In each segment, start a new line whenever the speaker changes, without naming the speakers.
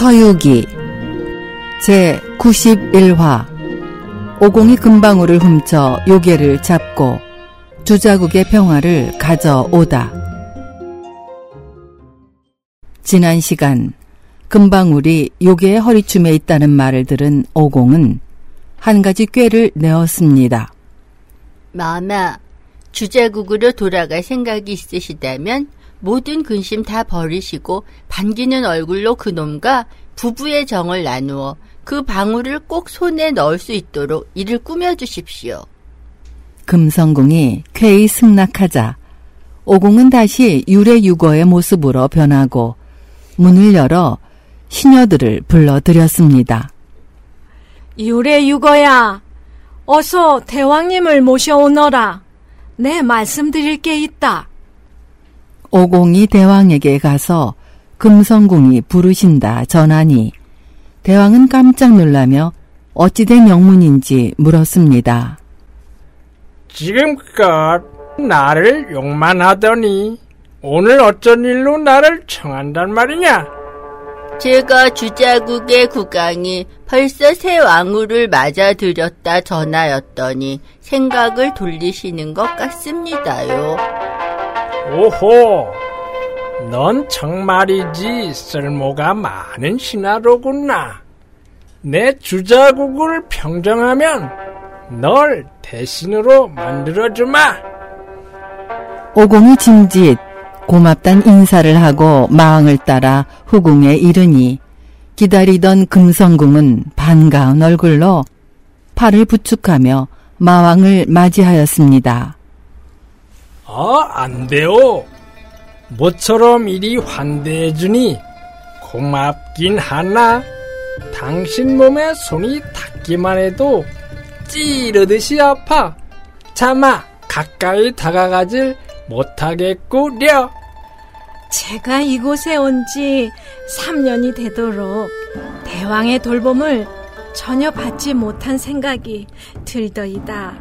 서유기 제 91화 오공이 금방울을 훔쳐 요괴를 잡고 주자국의 평화를 가져오다. 지난 시간 금방울이 요괴의 허리춤에 있다는 말을 들은 오공은 한 가지 꾀를 내었습니다.
마마, 주자국으로 돌아갈 생각이 있으시다면 모든 근심 다 버리시고 반기는 얼굴로 그놈과 부부의 정을 나누어 그 방울을 꼭 손에 넣을 수 있도록 이를 꾸며주십시오.
금성궁이 쾌히 승낙하자 오공은 다시 유래 유거의 모습으로 변하고 문을 열어 시녀들을 불러들였습니다.
유래 유거야, 어서 대왕님을 모셔오너라. 내 말씀드릴 게 있다.
오공이 대왕에게 가서 금성궁이 부르신다 전하니 대왕은 깜짝 놀라며 어찌된 영문인지 물었습니다.
지금껏 나를 욕만 하더니 오늘 어쩐 일로 나를 청한단 말이냐?
제가 주자국의 국왕이 벌써 새 왕후를 맞아들였다 전하였더니 생각을 돌리시는 것 같습니다요.
오호, 넌 정말이지 쓸모가 많은 신하로구나. 내 주자국을 평정하면 널 대신으로 만들어주마.
오공이 짐짓 고맙단 인사를 하고 마왕을 따라 후궁에 이르니 기다리던 금성궁은 반가운 얼굴로 팔을 부축하며 마왕을 맞이하였습니다.
아, 안 돼요. 모처럼 이리 환대해주니 고맙긴 하나 당신 몸에 손이 닿기만 해도 찌르듯이 아파. 차마 가까이 다가가질 못하겠구려.
제가 이곳에 온 지 3년이 되도록 대왕의 돌봄을 전혀 받지 못한 생각이 들더이다.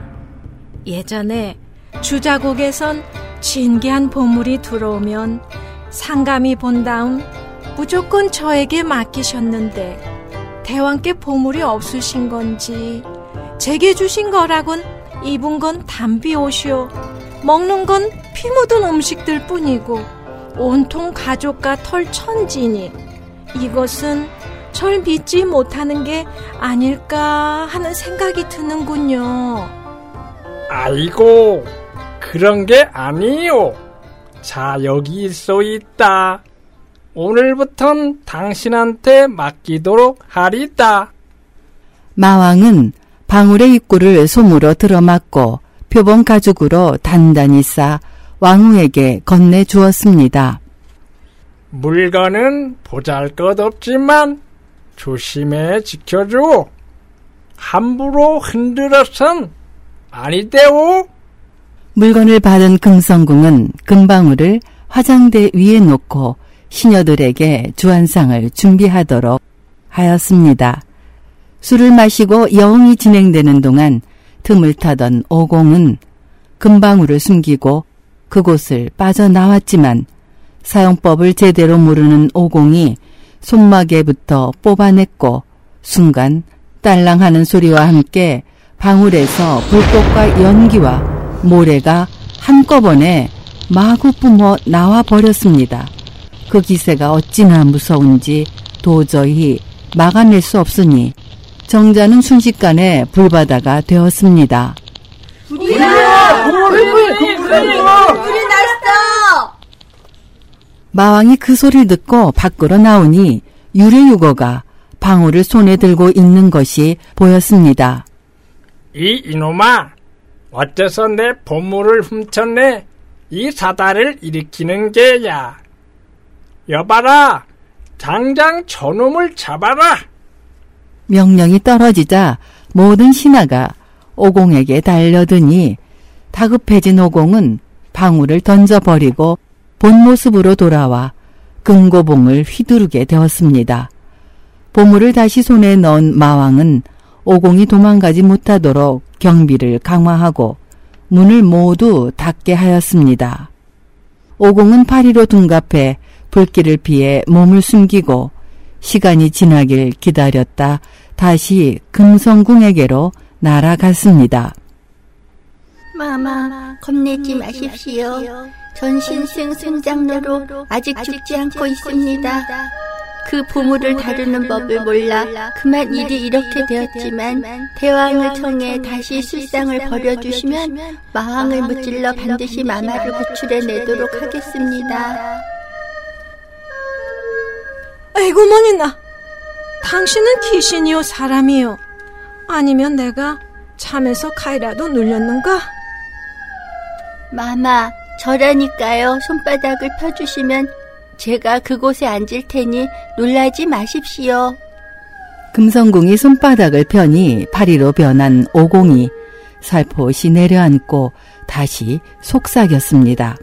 예전에 주자국에선 진귀한 보물이 들어오면 상감이 본 다음 무조건 저에게 맡기셨는데 대왕께 보물이 없으신 건지 제게 주신 거라곤 입은 건 담비 옷이요 먹는 건 피 묻은 음식들 뿐이고 온통 가족과 털 천지니 이것은 절 믿지 못하는 게 아닐까 하는 생각이 드는군요.
아이고, 그런 게 아니요. 자, 여기 있어 있다. 오늘부턴 당신한테 맡기도록 하리다.
마왕은 방울의 입구를 솜으로 들어맞고 표본 가죽으로 단단히 싸 왕후에게 건네 주었습니다.
물건은 보잘 것 없지만 조심해 지켜줘. 함부로 흔들어선 아니대오.
물건을 받은 금성궁은 금방울을 화장대 위에 놓고 시녀들에게 주안상을 준비하도록 하였습니다. 술을 마시고 여흥이 진행되는 동안 틈을 타던 오공은 금방울을 숨기고 그곳을 빠져나왔지만 사용법을 제대로 모르는 오공이 손마개부터 뽑아냈고 순간 딸랑하는 소리와 함께 방울에서 불꽃과 연기와 모래가 한꺼번에 마구 뿜어 나와 버렸습니다. 그 기세가 어찌나 무서운지 도저히 막아낼 수 없으니 정자는 순식간에 불바다가 되었습니다.
불이 났어!
마왕이 그 소리를 듣고 밖으로 나오니 유래유거가 방울을 손에 들고 있는 것이 보였습니다.
이 이놈아, 어째서 내 보물을 훔쳤네? 이 사다를 일으키는 게야. 여봐라, 당장 저놈을 잡아라.
명령이 떨어지자 모든 신하가 오공에게 달려드니 다급해진 오공은 방울을 던져버리고 본 모습으로 돌아와 금고봉을 휘두르게 되었습니다. 보물을 다시 손에 넣은 마왕은 오공이 도망가지 못하도록 경비를 강화하고 문을 모두 닫게 하였습니다. 오공은 파리로 둔갑해 불길을 피해 몸을 숨기고 시간이 지나길 기다렸다 다시 금성궁에게로 날아갔습니다.
마마, 겁내지 마십시오. 전신승 승장로로 아직 죽지 않고 있습니다. 그 보물을 다루는 법을 몰라 그만 일이 이렇게 되었지만 대왕을 청해 다시 술상을 벌여주시면 마왕을 무찔러 반드시 마마를 구출해내도록 하겠습니다.
아이고 머니나 당신은 귀신이요 사람이요 아니면 내가 잠에서 칼이라도 눌렸는가?
마마 저라니까요 손바닥을 펴주시면 제가 그곳에 앉을 테니 놀라지 마십시오.
금성궁이 손바닥을 펴니 파리로 변한 오공이 살포시 내려앉고 다시 속삭였습니다.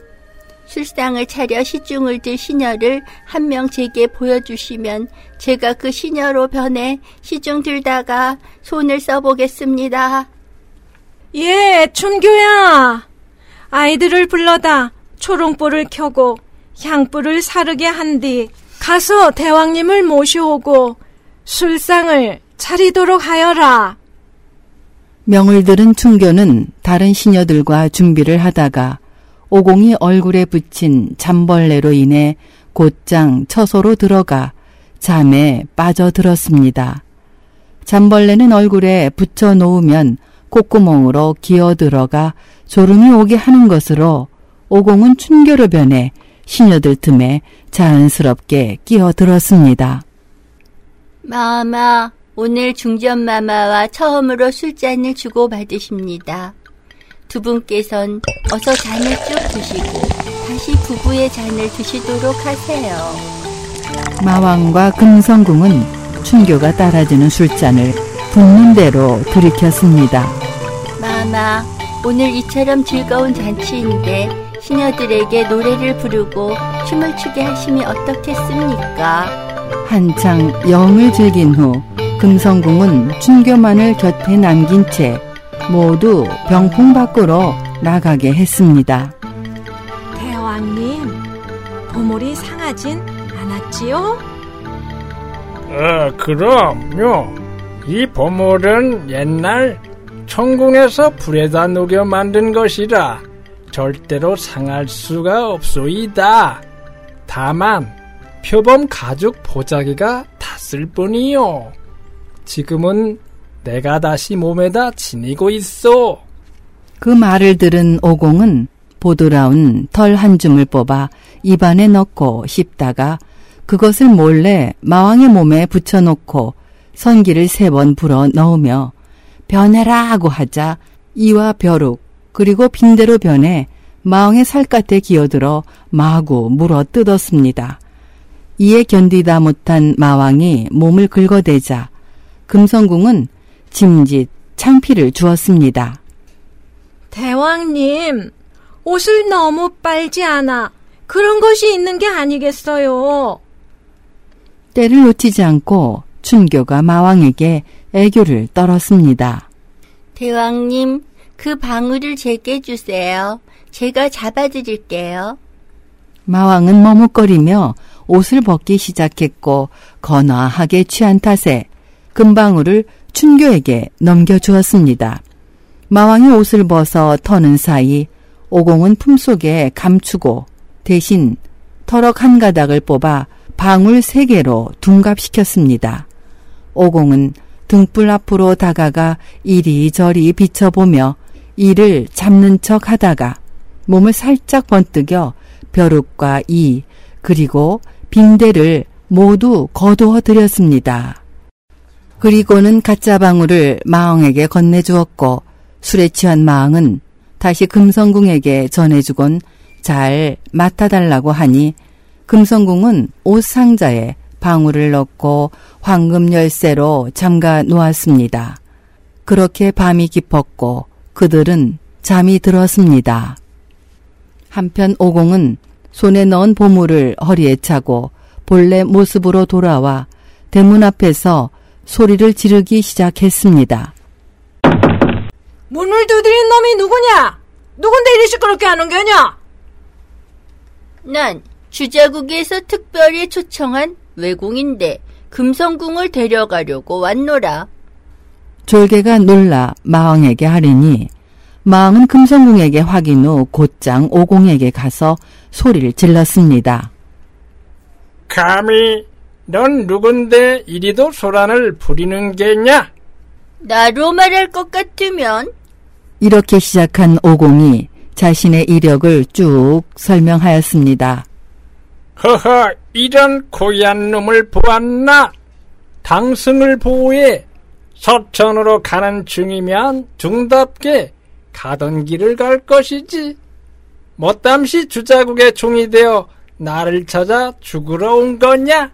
술상을 차려 시중을 들 시녀를 한 명 제게 보여주시면 제가 그 시녀로 변해 시중 들다가 손을 써보겠습니다.
예, 춘교야. 아이들을 불러다 초롱불을 켜고 향불을 사르게 한 뒤 가서 대왕님을 모셔오고 술상을 차리도록 하여라.
명을 들은 충교는 다른 시녀들과 준비를 하다가 오공이 얼굴에 붙인 잠벌레로 인해 곧장 처소로 들어가 잠에 빠져들었습니다. 잠벌레는 얼굴에 붙여 놓으면 콧구멍으로 기어 들어가 졸음이 오게 하는 것으로 오공은 춘교로 변해 시녀들 틈에 자연스럽게 끼어들었습니다.
마마, 오늘 중전마마와 처음으로 술잔을 주고받으십니다. 두 분께선 어서 잔을 쭉 드시고 다시 부부의 잔을 드시도록 하세요.
마왕과 금성궁은 춘교가 따라주는 술잔을 붓는 대로 들이켰습니다.
마마, 오늘 이처럼 즐거운 잔치인데 시녀들에게 노래를 부르고 춤을 추게 하시면 어떻겠습니까?
한창 영을 즐긴 후 금성궁은 춘교만을 곁에 남긴 채 모두 병풍 밖으로 나가게 했습니다.
대왕님, 보물이 상하진 않았지요?
어, 그럼요. 이 보물은 옛날 천궁에서 불에다 녹여 만든 것이라 절대로 상할 수가 없소이다. 다만 표범 가죽 보자기가 탔을 뿐이요. 지금은 내가 다시 몸에다 지니고 있어.
그 말을 들은 오공은 보드라운 털 한 줌을 뽑아 입안에 넣고 씹다가 그것을 몰래 마왕의 몸에 붙여놓고 선기를 세 번 불어 넣으며 변해라 하고 하자 이와 벼룩 그리고 빈대로 변해 마왕의 살갗에 기어들어 마구 물어 뜯었습니다. 이에 견디다 못한 마왕이 몸을 긁어대자 금성궁은 짐짓 창피를 주었습니다.
대왕님, 옷을 너무 빨지 않아. 그런 것이 있는 게 아니겠어요.
때를 놓치지 않고 춘교가 마왕에게 애교를 떨었습니다.
대왕님, 그 방울을 제게 주세요. 제가 잡아드릴게요.
마왕은 머뭇거리며 옷을 벗기 시작했고 건화하게 취한 탓에 금방울을 춘교에게 넘겨주었습니다. 마왕이 옷을 벗어 터는 사이 오공은 품속에 감추고 대신 터럭 한 가닥을 뽑아 방울 세 개로 둔갑시켰습니다. 오공은 등불 앞으로 다가가 이리저리 비춰보며 이를 잡는 척 하다가 몸을 살짝 번뜩여 벼룩과 이 그리고 빈대를 모두 거두어 드렸습니다. 그리고는 가짜 방울을 마왕에게 건네주었고 술에 취한 마왕은 다시 금성궁에게 전해주곤 잘 맡아달라고 하니 금성궁은 옷 상자에 방울을 넣고 황금 열쇠로 잠가 놓았습니다. 그렇게 밤이 깊었고 그들은 잠이 들었습니다. 한편 오공은 손에 넣은 보물을 허리에 차고 본래 모습으로 돌아와 대문 앞에서 소리를 지르기 시작했습니다.
문을 두드린 놈이 누구냐? 누군데 이리 시끄럽게 하는 거냐?
난 주자국에서 특별히 초청한 외공인데 금성궁을 데려가려고 왔노라.
졸개가 놀라 마왕에게 하리니 마왕은 금성궁에게 확인 후 곧장 오공에게 가서 소리를 질렀습니다.
감히 넌 누군데 이리도 소란을 부리는 게냐?
나로 말할 것 같으면
이렇게 시작한 오공이 자신의 이력을 쭉 설명하였습니다.
허허, 이런 고얀 놈을 보았나? 당승을 보호해 서천으로 가는 중이면 둥답게 가던 길을 갈 것이지. 못담시 주자국의 종이 되어 나를 찾아 죽으러 온 거냐?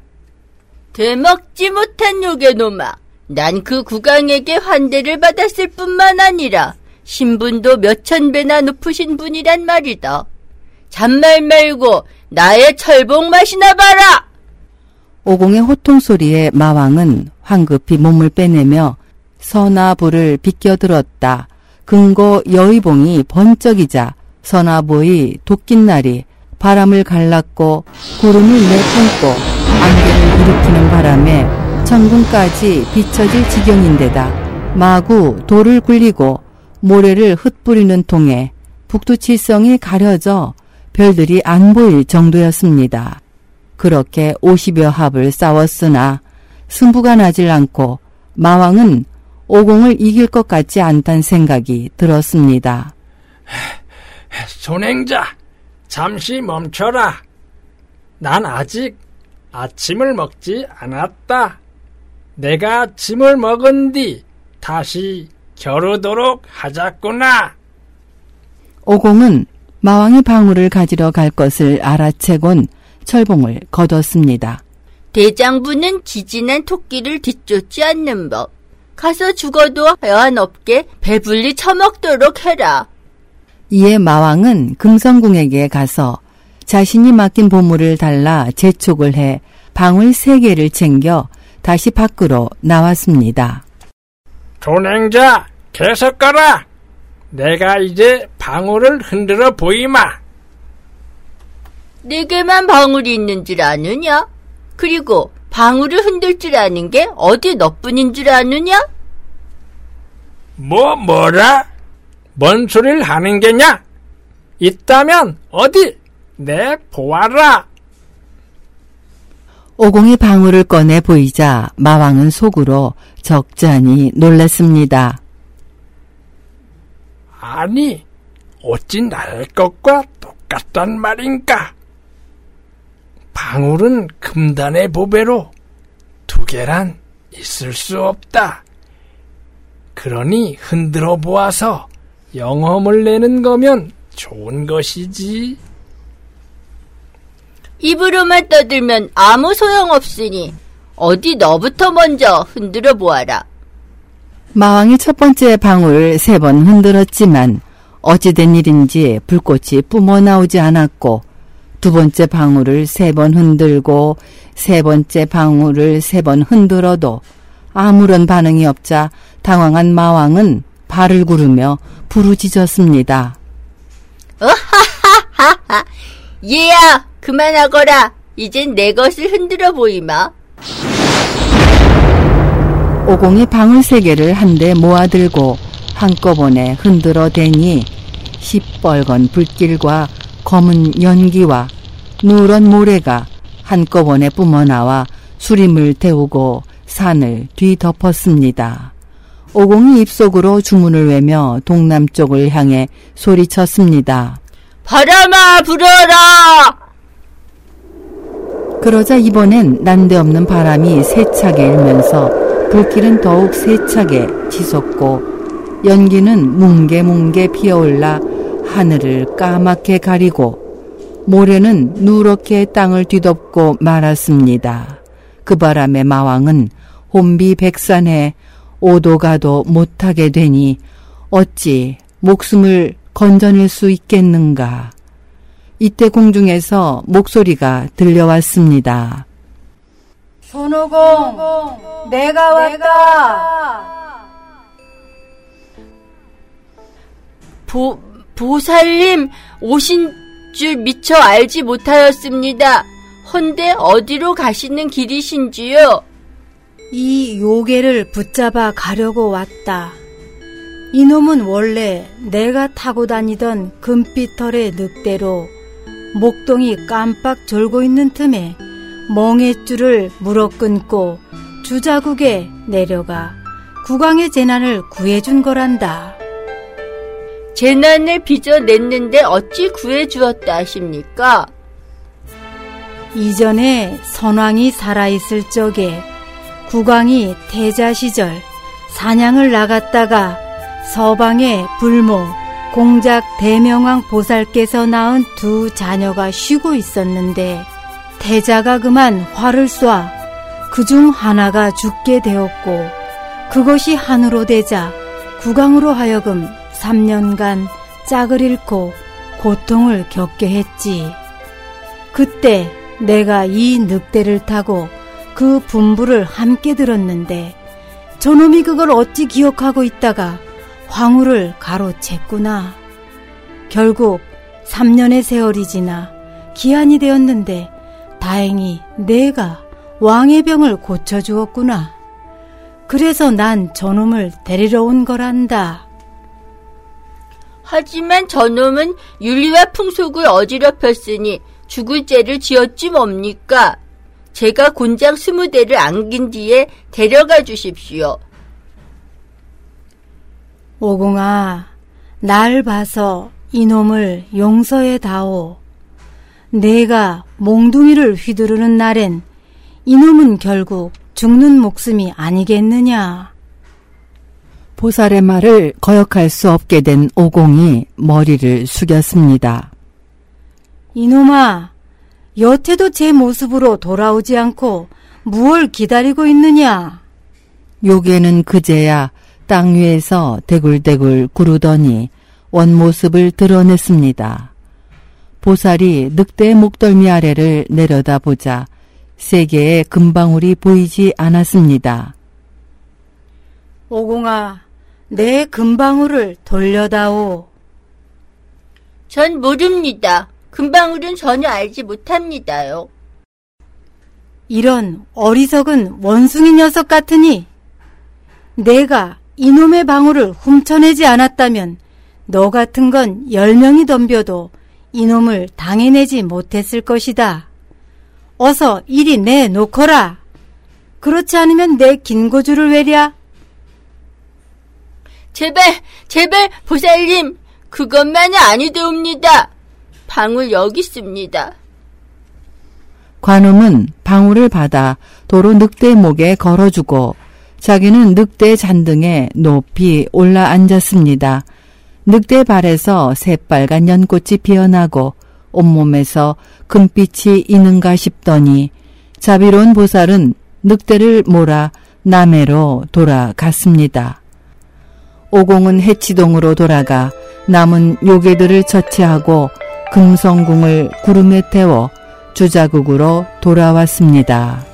되먹지 못한 욕의 놈아. 난 그 국왕에게 환대를 받았을 뿐만 아니라 신분도 몇천 배나 높으신 분이란 말이다. 잔말 말고 나의 철봉 마시나 봐라!
오공의 호통 소리에 마왕은 황급히 몸을 빼내며 선화부를 비껴들었다. 금고 여의봉이 번쩍이자 선화부의 도끼날이 바람을 갈랐고 구름을 내뿜고 안개를 일으키는 바람에 천궁까지 비춰질 지경인데다 마구 돌을 굴리고 모래를 흩뿌리는 통에 북두칠성이 가려져 별들이 안 보일 정도였습니다. 그렇게 50여 합을 싸웠으나 승부가 나질 않고 마왕은 오공을 이길 것 같지 않단 생각이 들었습니다.
손행자, 잠시 멈춰라. 난 아직 아침을 먹지 않았다. 내가 아침을 먹은 뒤 다시 겨루도록 하자꾸나.
오공은 마왕의 방울을 가지러 갈 것을 알아채곤 철봉을 거뒀습니다.
대장부는 기진한 토끼를 뒤쫓지 않는 법. 가서 죽어도 여한 없게 배불리 처먹도록 해라.
이에 마왕은 금성궁에게 가서 자신이 맡긴 보물을 달라 재촉을 해 방울 세 개를 챙겨 다시 밖으로 나왔습니다.
손행자, 계속 가라. 내가 이제 방울을 흔들어 보이마.
네게만 방울이 있는 줄 아느냐? 그리고 방울을 흔들 줄 아는 게 어디 너뿐인 줄 아느냐?
뭐, 뭐라? 뭔 소리를 하는 게냐? 있다면 어디? 내 보아라.
오공이 방울을 꺼내 보이자 마왕은 속으로 적잖이 놀랐습니다.
아니, 어찌 날 것과 똑같단 말인가? 방울은 금단의 보배로 두 개란 있을 수 없다. 그러니 흔들어 보아서 영험을 내는 거면 좋은 것이지.
입으로만 떠들면 아무 소용없으니 어디 너부터 먼저 흔들어 보아라.
마왕이 첫 번째 방울을 세번 흔들었지만 어찌된 일인지 불꽃이 뿜어 나오지 않았고 두 번째 방울을 세 번 흔들고 세 번째 방울을 세 번 흔들어도 아무런 반응이 없자 당황한 마왕은 발을 구르며 부르짖었습니다.
얘야, 그만하거라. 이젠 내 것을 흔들어 보이마.
오공이 방울 세 개를 한데 모아들고 한꺼번에 흔들어 대니 시뻘건 불길과 검은 연기와 누런 모래가 한꺼번에 뿜어나와 수림을 태우고 산을 뒤덮었습니다. 오공이 입속으로 주문을 외며 동남쪽을 향해 소리쳤습니다.
바람아, 불어라!
그러자 이번엔 난데없는 바람이 세차게 일면서 불길은 더욱 세차게 치솟고 연기는 뭉게뭉게 피어올라 하늘을 까맣게 가리고 모래는 누렇게 땅을 뒤덮고 말았습니다. 그 바람에 마왕은 혼비 백산에 오도가도 못하게 되니 어찌 목숨을 건져낼 수 있겠는가. 이때 공중에서 목소리가 들려왔습니다.
손오공, 내가 왔다.
보, 보살님, 오신 줄 미처 알지 못하였습니다. 헌데 어디로 가시는 길이신지요?
이 요괴를 붙잡아 가려고 왔다. 이놈은 원래 내가 타고 다니던 금빛털의 늑대로 목동이 깜빡 졸고 있는 틈에 멍해줄을 물어 끊고 주자국에 내려가 국왕의 재난을 구해준 거란다.
재난을 빚어냈는데 어찌 구해주었다 하십니까?
이전에 선왕이 살아있을 적에 국왕이 태자 시절 사냥을 나갔다가 서방의 불모 공작 대명왕 보살께서 낳은 두 자녀가 쉬고 있었는데 태자가 그만 화를 쏴그 중 하나가 죽게 되었고 그것이 한으로 되자 국왕으로 하여금 3년간 짝을 잃고 고통을 겪게 했지. 그때 내가 이 늑대를 타고 그 분부를 함께 들었는데 저놈이 그걸 어찌 기억하고 있다가 황후를 가로챘구나. 결국 3년의 세월이 지나 기한이 되었는데 다행히 내가 왕의 병을 고쳐주었구나. 그래서 난 저놈을 데리러 온 거란다.
하지만 저놈은 윤리와 풍속을 어지럽혔으니 죽을 죄를 지었지 뭡니까? 제가 곤장 스무 대를 안긴 뒤에 데려가 주십시오.
오공아, 날 봐서 이놈을 용서해 다오. 내가 몽둥이를 휘두르는 날엔 이놈은 결국 죽는 목숨이 아니겠느냐.
보살의 말을 거역할 수 없게 된 오공이 머리를 숙였습니다.
이놈아, 여태도 제 모습으로 돌아오지 않고 무얼 기다리고 있느냐?
요괴는 그제야 땅 위에서 대굴대굴 구르더니 원모습을 드러냈습니다. 보살이 늑대의 목덜미 아래를 내려다보자 세 개의 금방울이 보이지 않았습니다.
오공아, 내 금방울을 돌려다오.
전 모릅니다. 금방울은 전혀 알지 못합니다요.
이런 어리석은 원숭이 녀석 같으니 내가 이놈의 방울을 훔쳐내지 않았다면 너 같은 건 열 명이 덤벼도 이놈을 당해내지 못했을 것이다. 어서 이리 내놓거라. 그렇지 않으면 내 긴고주를 외랴.
제발, 제발, 보살님, 그것만은 아니되옵니다. 방울 여기 있습니다.
관음은 방울을 받아 도로 늑대 목에 걸어주고 자기는 늑대 잔등에 높이 올라 앉았습니다. 늑대 발에서 새빨간 연꽃이 피어나고 온몸에서 금빛이 있는가 싶더니 자비로운 보살은 늑대를 몰아 남해로 돌아갔습니다. 오공은 해치동으로 돌아가 남은 요괴들을 처치하고 금성궁을 구름에 태워 주자국으로 돌아왔습니다.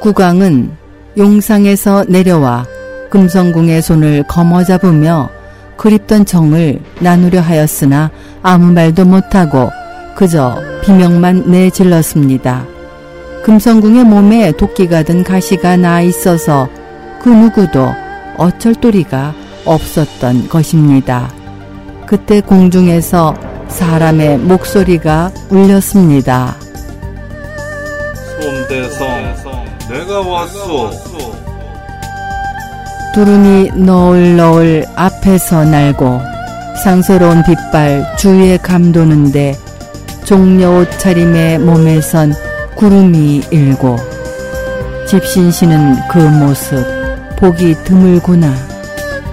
국왕은 용상에서 내려와 금성궁의 손을 거머잡으며 그립던 정을 나누려 하였으나 아무 말도 못하고 그저 비명만 내질렀습니다. 금성궁의 몸에 도끼가 든 가시가 나 있어서 그 누구도 어쩔 도리가 없었던 것입니다. 그때 공중에서 사람의 목소리가 울렸습니다.
솜대성, 내가 왔소.
두루니 너울너울 앞에서 날고 상스러운 빛발 주위에 감도는데 종려 옷차림의 몸에선 구름이 일고 집신시는 그 모습 보기 드물구나.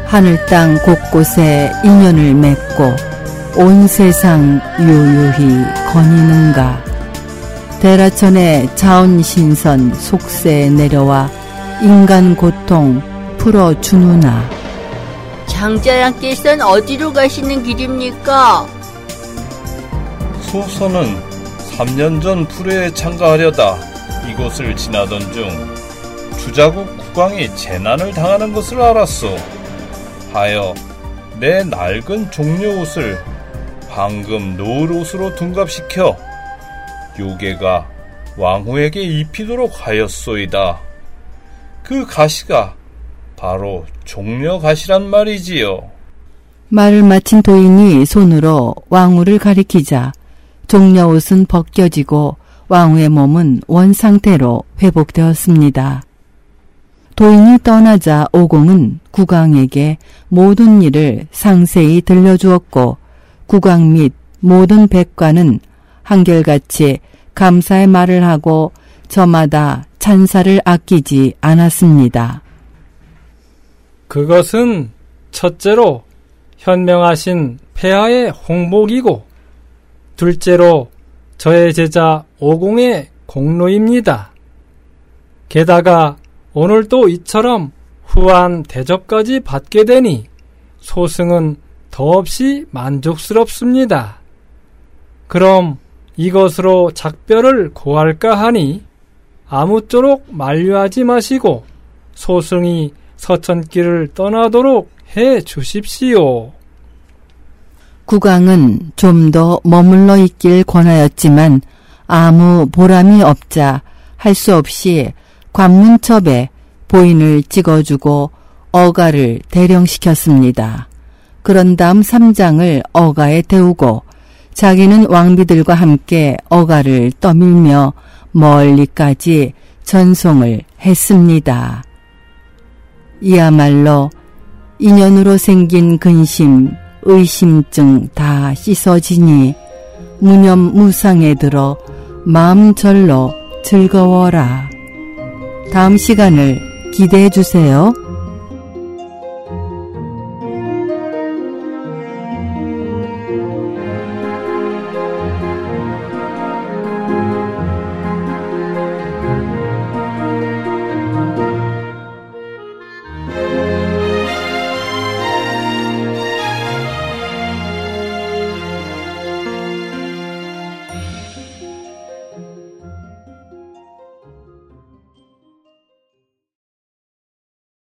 하늘 땅 곳곳에 인연을 맺고 온 세상 유유히 거니는가. 대라천의 자원신선 속세에 내려와 인간 고통 풀어 주누나
장자양께서는 어디로 가시는 길입니까?
소선은 3년 전 불회에 참가하려다 이곳을 지나던 중 주자국 국왕이 재난을 당하는 것을 알았소. 하여 내 낡은 종려 옷을 방금 노을 옷으로 둔갑시켜 요괴가 왕후에게 입히도록 하였소이다. 그 가시가 바로 종려 가시란 말이지요.
말을 마친 도인이 손으로 왕후를 가리키자 종려 옷은 벗겨지고 왕후의 몸은 원상태로 회복되었습니다. 도인이 떠나자 오공은 국왕에게 모든 일을 상세히 들려주었고 국왕 및 모든 백관은 한결같이 감사의 말을 하고 저마다 찬사를 아끼지 않았습니다.
그것은 첫째로 현명하신 폐하의 홍복이고 둘째로 저의 제자 오공의 공로입니다. 게다가 오늘 또 이처럼 후한 대접까지 받게 되니 소승은 더없이 만족스럽습니다. 그럼 이것으로 작별을 고할까 하니 아무쪼록 만류하지 마시고 소승이 서천길을 떠나도록 해 주십시오.
국왕은 좀 더 머물러 있길 권하였지만 아무 보람이 없자 할 수 없이 관문첩에 보인을 찍어주고 어가를 대령시켰습니다. 그런 다음 삼장을 어가에 태우고 자기는 왕비들과 함께 어가를 떠밀며 멀리까지 전송을 했습니다. 이야말로 인연으로 생긴 근심, 의심증 다 씻어지니 무념무상에 들어 마음 절로 즐거워라. 다음 시간을 기대해 주세요.